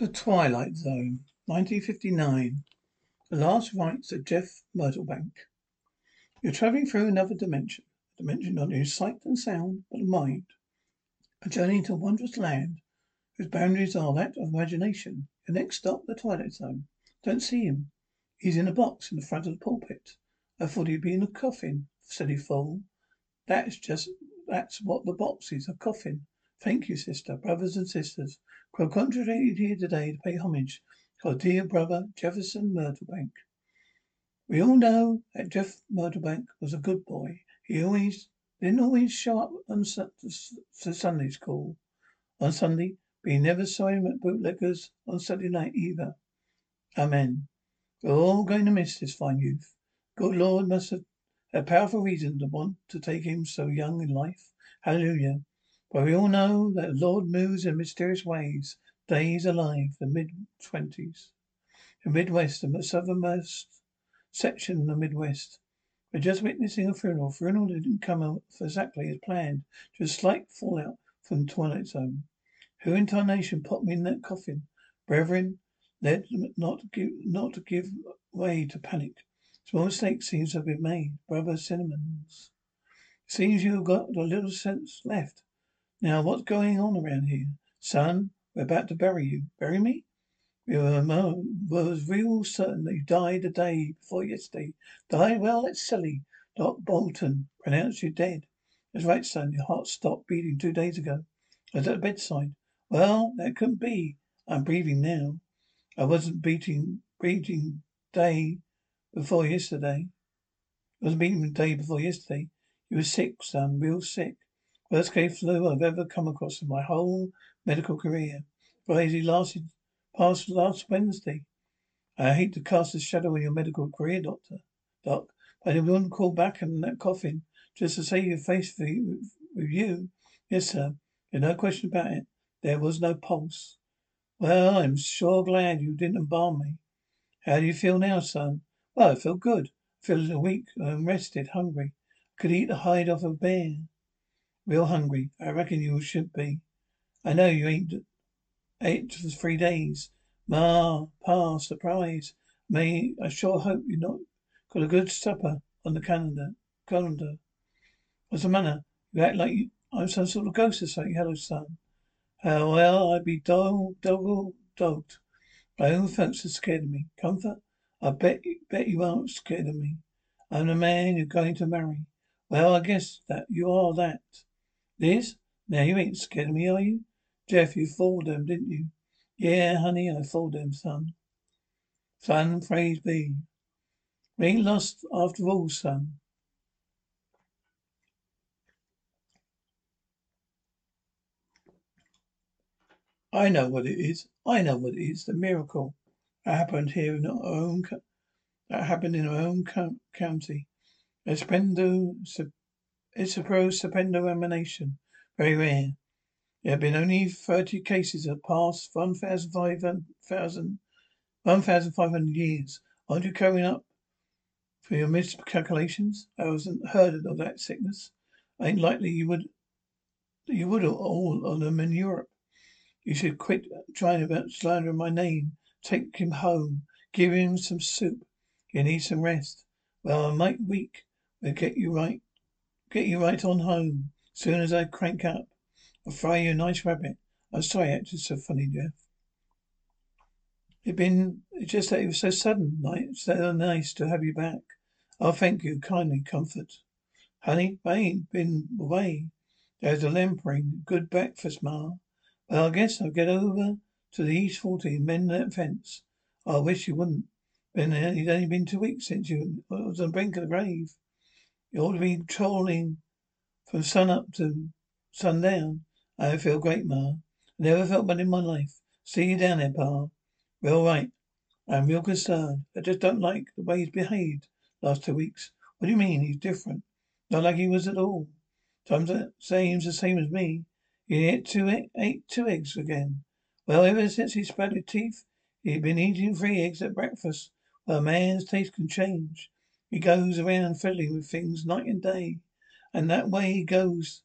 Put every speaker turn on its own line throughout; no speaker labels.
The Twilight Zone, 1959. The Last Rites of Jeff Myrtlebank. You're traveling through another dimension. A dimension not only sight and sound, but mind. A journey into a wondrous land whose boundaries are that of imagination. Your next stop, the Twilight Zone. Don't see him. He's in a box in the front of the pulpit. I thought he'd be in a coffin, silly fool. That's just that's what the box is, a coffin. Thank you, sister, brothers and sisters. Grow concentrated here today to pay homage to our dear brother Jefferson Myrtlebank. We all know that Jeff Myrtlebank was a good boy. He always didn't always show up on to Sunday school on Sunday, but he never saw him at bootleggers on Saturday night either. Amen. We're all going to miss this fine youth. Good Lord must have a powerful reason to want to take him so young in life. Hallelujah. But we all know that Lord moves in mysterious ways. Days alive, the mid twenties. The Midwest, the southernmost section of the Midwest. We're just witnessing a funeral. Funeral didn't come out exactly as planned. Just slight fallout from Twilight Zone. Who in tarnation put me in that coffin? Brethren, let not give not to give way to panic. Small mistake seems to have been made. Brother Cinnamons. Seems you have got a little sense left. Now, what's going on around here? Son, we're about to bury you. Bury me? We were real certain that you died the day before yesterday. Died? Well, that's silly. Doc Bolton pronounced you dead. That's right, son. Your heart stopped beating two days ago. I was at the bedside. Well, that couldn't be. I'm breathing now. I wasn't beating, breathing day before yesterday. I wasn't beating day before yesterday. You were sick, son. Real sick. Worst case flu I've ever come across in my whole medical career. Crazy lasted past last Wednesday. I hate to cast a shadow on your medical career, Doctor. Doc, but I wouldn't call back in that coffin just to save your face for you, with you. Yes, sir. There's no question about it. There was no pulse. Well, I'm sure glad you didn't embalm me. How do you feel now, son? Well, I feel good. I feel weak. I'm rested, hungry. Could eat the hide off a bear. Real hungry. I reckon you should be. I know you ain't ate for three days. Ma, pa, surprise. May I sure hope you not got a good supper on the calendar. Calendar. What's the matter? You act like you, I'm some sort of ghost or something. Hello, son. Uh, well, I'd be dog, dog, dogged. My own folks are scared of me. Comfort? I bet, bet you aren't scared of me. I'm the man you're going to marry. Well, I guess that you are that. Liz, now you ain't scared of me, are you? Jeff, you fooled them, didn't you? Yeah, honey, I fooled them, son. Son, praise be. We ain't lost after all, son. I know what it is. I know what it is. The miracle that happened here in our own, that happened in our own county. Espendo it's a pro Serpendo emanation. Very rare. There have been only 30 cases of past 1,500 years. Aren't you coming up for your miscalculations? I wasn't heard of that sickness. Ain't likely you would you would all of them in Europe. You should quit trying about slandering my name. Take him home. Give him some soup. He needs some rest. Well, I'm might weak. We'll get you right Get you right on home. Soon as I crank up, I'll fry you a nice rabbit. I'm sorry acted so funny, Jeff. It been it's just that it was so sudden, nice, so nice to have you back. Oh, thank you, kindly comfort. Honey, I ain't been away. There's a lampering. Good breakfast, Ma. Well, I guess I'll get over to the East Forty and mend that fence. I wish you wouldn't. Been there. it's only been two weeks since you was on the brink of the grave. You ought to be trolling from sun up to sundown. I feel great, Ma. I never felt better in my life. See you down there, Pa. Real right. I'm real concerned. I just don't like the way he's behaved last two weeks. What do you mean he's different? Not like he was at all. Sometimes seems the same as me. He ate two, ate two eggs again. Well, ever since he sprouted teeth, he'd been eating three eggs at breakfast. Well, a man's taste can change. He goes around fiddling with things night and day. And that way he goes.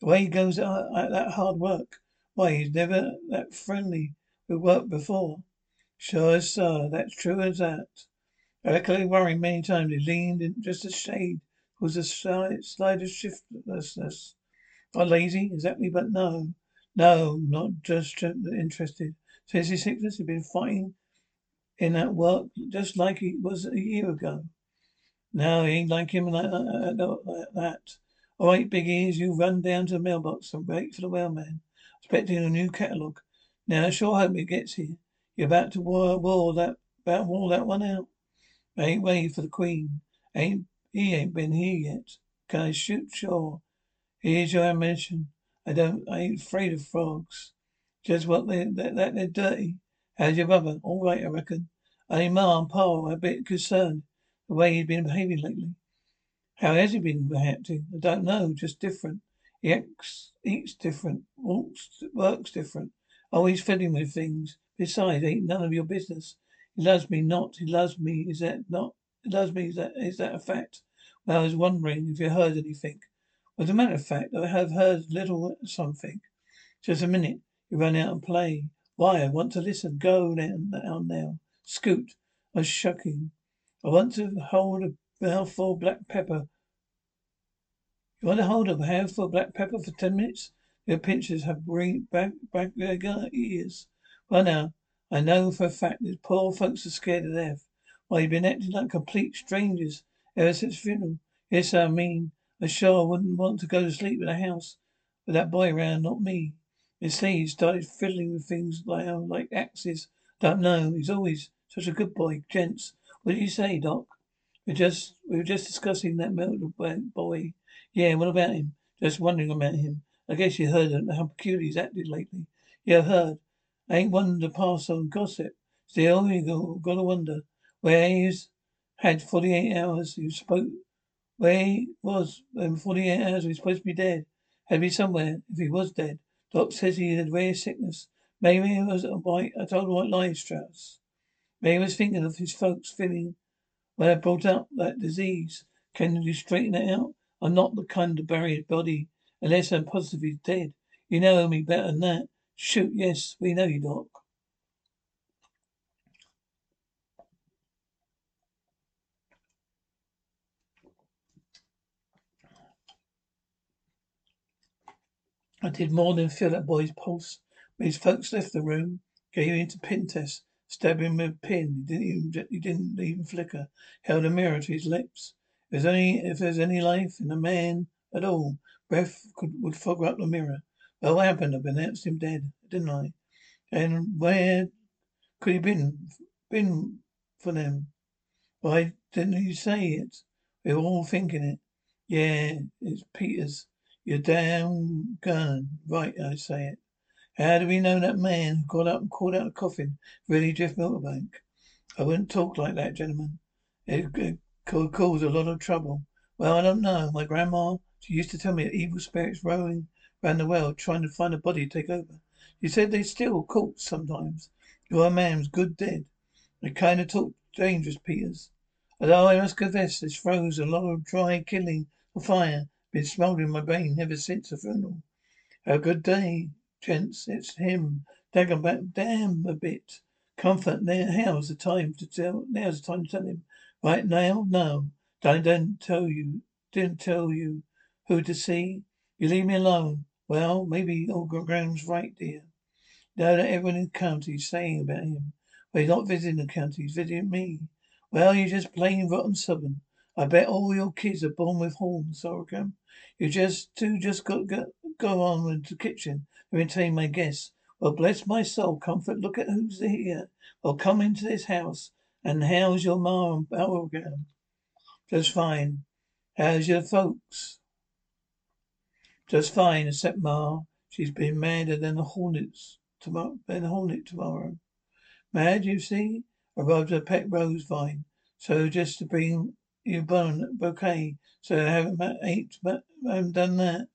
The way he goes at, at that hard work. Why, he's never that friendly with work before. Sure, sir, that's true as that. I reckon worrying many times he leaned in just a shade was a slight, slight of shiftlessness. Not lazy, exactly, but no. No, not just interested. Since his sickness, he'd been fighting in that work just like he was a year ago. No, he ain't like him like uh, uh, that. Like that. All right, big ears, you run down to the mailbox and wait for the mailman. Expecting a new catalogue. Now, I sure hope it gets here. You're about to war, war that, about wall that one out. I ain't waiting for the Queen. Ain't he ain't been here yet. Can I shoot? Sure. Here's your ammunition. I don't. I ain't afraid of frogs. Just what they that, that they're dirty. How's your brother? All right, I reckon. Only Ma and Pa are a bit concerned the way he's been behaving lately. How has he been reacting? I don't know. Just different. He acts, eats different, walks, works different. Oh, Always fiddling with things. Besides, ain't none of your business. He loves me not. He loves me. Is that not? He loves me. Is that is that a fact? Well, I was wondering if you heard anything. As a matter of fact, I have heard little something. Just a minute. You run out and play. Why? I want to listen. Go down, down now. Scoot. I'm shocking. I want to hold a mouthful of black pepper. You want to hold a handful of black pepper for ten minutes? Your pinchers have bring back back their ears. Well now, I know for a fact that poor folks are scared to death. Why you've been acting like complete strangers ever since funeral. Yes, I mean, I sure wouldn't want to go to sleep in a house with that boy around, not me. See, he started fiddling with things like, like axes. Don't know. He's always such a good boy. Gents, what did you say, Doc? We just we were just discussing that murdered boy. Yeah, what about him? Just wondering about him. I guess you heard how peculiar he's acted lately. Yeah, I've heard. I ain't one to pass on gossip. Still, you gotta wonder where he's had forty eight hours. You spoke where he was in forty eight hours. He's supposed to be dead. Had to be somewhere if he was dead. Doc says he had rare sickness. Maybe it was a white. I told him white lies, Strauss. He was thinking of his folks feeling when I brought up that disease. Can you straighten it out? I'm not the kind to bury a body unless I'm positive he's dead. You know me better than that. Shoot, yes, we know you, Doc. I did more than feel that boy's pulse. When his folks left the room, gave him to pin. Stabbed him with a pin. He didn't even, he didn't even flicker. Held a mirror to his lips. If there's any, if there's any life in a man at all, breath could, would fog up the mirror. Well, what happened? I pronounced him dead, didn't I? And where could he been, been for them? Why didn't you say it? We were all thinking it. Yeah, it's Peters. You're damn gun. Right, I say it. How do we know that man who got up and called out the coffin really Jeff Myrtlebank? I wouldn't talk like that, gentlemen. It, could cause a lot of trouble. Well, I don't know. My grandma, she used to tell me that evil spirits roaming round the world trying to find a body to take over. She said they still caught sometimes. Your man was good dead. They kind of talk dangerous, Peters. Although I must confess, this throws a lot of dry killing for fire been smouldering in my brain ever since the funeral. A good day. Gents, it's him. Back damn a bit. Comfort now how's the time to tell now's the time to tell him. Right now? No. I didn't tell you didn't tell you who to see. You leave me alone. Well, maybe old Graham's right, dear. Now that everyone in the county is saying about him. Well, he's not visiting the county, he's visiting me. Well, you're just plain rotten southern. I bet all your kids are born with horns, Sorghum. You just two just got go, go on into the kitchen and entertain my guests. Well, bless my soul, comfort. Look at who's here. Well, come into this house. And how's your ma and Beauregard? Just fine. How's your folks? Just fine, except Ma. She's been madder than the hornets tomorrow. Than hornet tomorrow. Mad, you see? I robbed a pet rose vine. So just to bring you bon bouquet. So I haven't ate, but I haven't done that.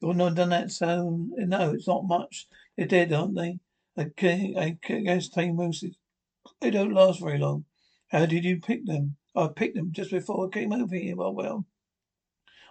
You've not done that, so no, it's not much. They're dead, aren't they? I, I guess tame roses. They don't last very long. How did you pick them? I picked them just before I came over here. Well, well.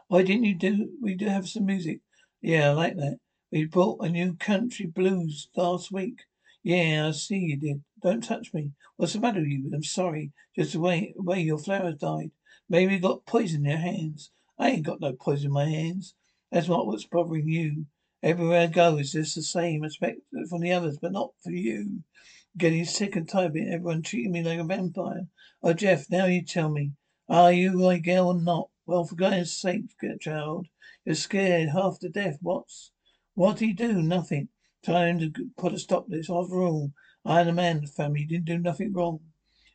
Why didn't you do? We do have some music. Yeah, I like that. We bought a new country blues last week. Yeah, I see you did. Don't touch me. What's the matter with you? I'm sorry. Just the way, way your flowers died. Maybe you got poison in your hands. I ain't got no poison in my hands. That's not what's bothering you. Everywhere I go is just the same. Respect from the others, but not for you. Getting sick and tired of everyone treating me like a vampire. Oh, Jeff, now you tell me. Are you my girl or not? Well, for God's sake, child. You're scared half to death. What's... What'd he do? Nothing. Time to put a stop to this. After all, I am a man of the family. He didn't do nothing wrong.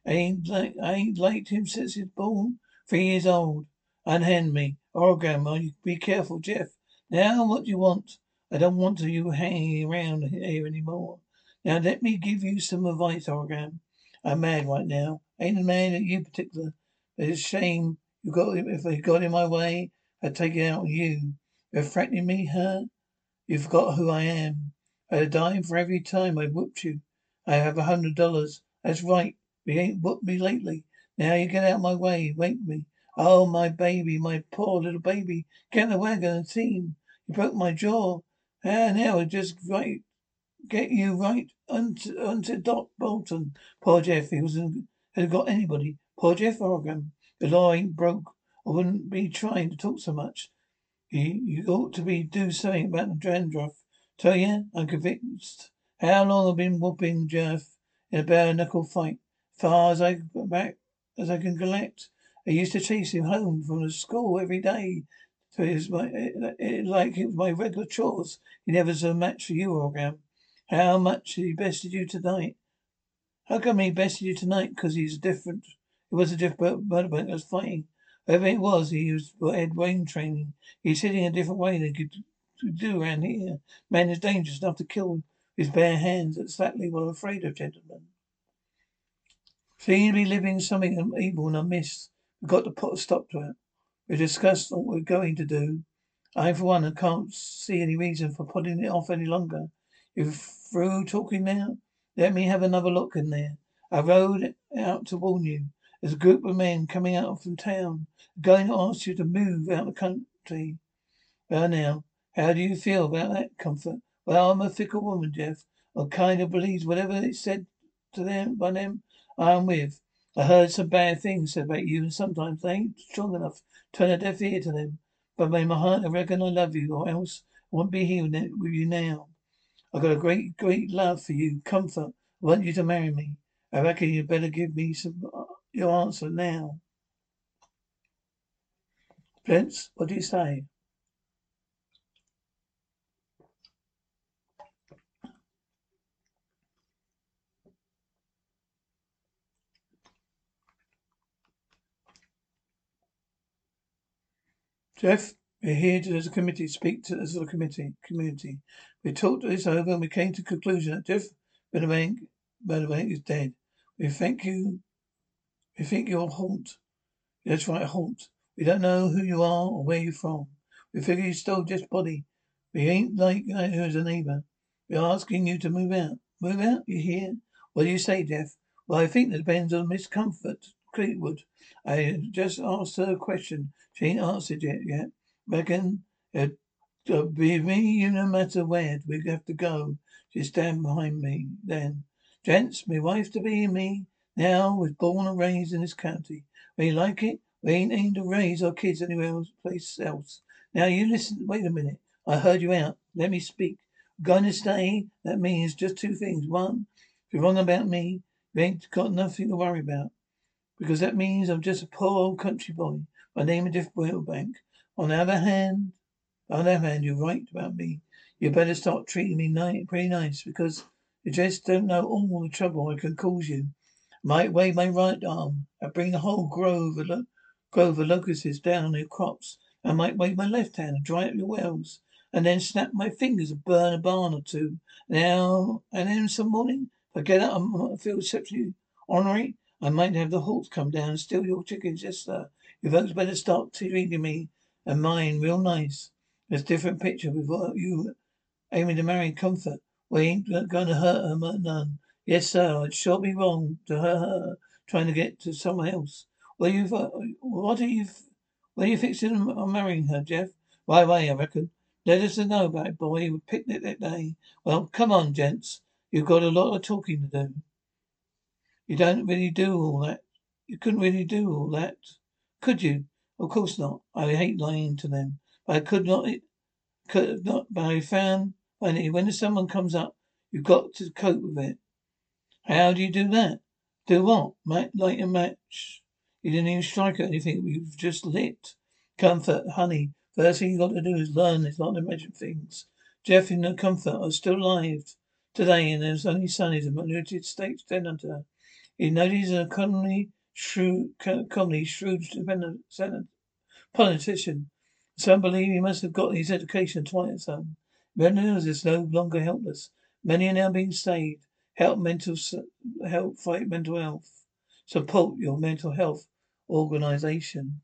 I ain't like I ain't liked him since he was born. Three years old. Unhand me. Oh, Grandma, you be careful, Jeff. Now, what do you want? I don't want you hanging around here any more. Now, let me give you some advice, Orgram. I'm mad right now. Ain't a man at you particular. But it's shame you got if I got in my way, I'd take it out on you. You're threatening me, huh? You forgot who I am. I'd a dime for every time I whooped you. I have a hundred dollars. That's right. You ain't whooped me lately. Now you get out of my way. Wake me. Oh, my baby, my poor little baby. Get in the wagon and team. You broke my jaw. And now I just right get you right onto, onto Doc Bolton. Poor Jeff, he wasn't had got anybody. Poor Jeff Oregon. The law ain't broke. I wouldn't be trying to talk so much. You, you ought to be do something about the dandruff. Tell you, I'm convinced. How long I've been whooping Jeff in a bare knuckle fight. Far as I back as I can collect. I used to chase him home from the school every day. So it was my, it, it, like it was my regular chores. He never was a match for you, Orgram. How much he bested you tonight? How come he bested you tonight? Because he's different. It was a different motorbike I was fighting. Whoever it was, he was had brain training. He's hitting a different way than could do around here. Man is dangerous enough to kill his bare hands. That's exactly what I'm afraid of, gentlemen. Seem to be living something evil and amiss. We've got to put a stop to it. We discussed what we're going to do. I, for one, can't see any reason for putting it off any longer. You're through talking now? Let me have another look in there. I rode out to warn you. There's a group of men coming out from town, going to ask you to move out of the country. Well, now, how do you feel about that, Comfort? Well, I'm a fickle woman, Jeff. I kind of believes whatever it's said to them by them I'm with. I heard some bad things said about you, and sometimes they ain't strong enough to turn a deaf ear to them. But may my heart, I reckon I love you, or else I wouldn't be here with you now. I've got a great, great love for you, comfort. I want you to marry me. I reckon you'd better give me some uh, your answer now. Prince, what do you say? Jeff, we're here to, as a committee, speak to as a committee, community. We talked this over and we came to the conclusion that Jeff Benedict, Benedict is dead. We thank you. We think you're Holt. That's right, Haunt. We don't know who you are or where you're from. We figure you stole Jeff's body. We ain't like uh, you as a neighbour. We're asking you to move out. Move out? You hear? What do you say, Jeff? Well, I think that depends on Miss Comfort Gatewood. I just asked her a question. She ain't answered yet. Yet, reckon it uh, be me. You no matter where we have to go. She stand behind me. Then, gents, me wife to be me now was born and raised in this county. We like it. We ain't aimed to raise our kids anywhere else, place else. Now you listen. Wait a minute. I heard you out. Let me speak. To stay. That means just two things. One, if you're wrong about me, you ain't got nothing to worry about. Because that means I'm just a poor old country boy. My name is Jeff Myrtlebank. On the other hand, on the other hand, you're right about me. You better start treating me ni- pretty nice because you just don't know all the trouble I can cause you. Might wave my right arm and bring the whole grove of, lo- grove of locusts down on your crops. I might wave my left hand and dry up your wells, and then snap my fingers and burn a barn or two. Now and then some morning, I get up and feel exceptionally ornery, I might have the Holts come down and steal your chickens. Yes, sir. You folks better start treating me and mine real nice. There's a different picture with what you aiming to marry in Comfort. We ain't going to hurt her none. Yes, sir. I'd sure be wrong to hurt her trying to get to someone else. Well, you, uh, what are you, what are you fixing on marrying her, Jeff? Right away, I reckon. Let us know about it, boy. We picnic that day. Well, come on, gents.
You've got a lot of talking to do. You don't really do all that. You couldn't really do all that. Could you? Of course not. I hate lying to them. But I could not, could not, but I found, finally, when someone comes up, you've got to cope with it. How do you do that? Do what? Light a match. You didn't even strike or anything. You've just lit. Comfort, honey. First thing you got to do is learn. It's not to measure things. Jeff, in the comfort, I was still alive today, and his only son is a United States senator. He knows he's a commonly shrewd, commonly shrewd senator, politician. Some believe he must have got his education twice. Son. Veterans is no longer helpless. Many are now being saved. Help mental help fight mental health. Support your mental health organization.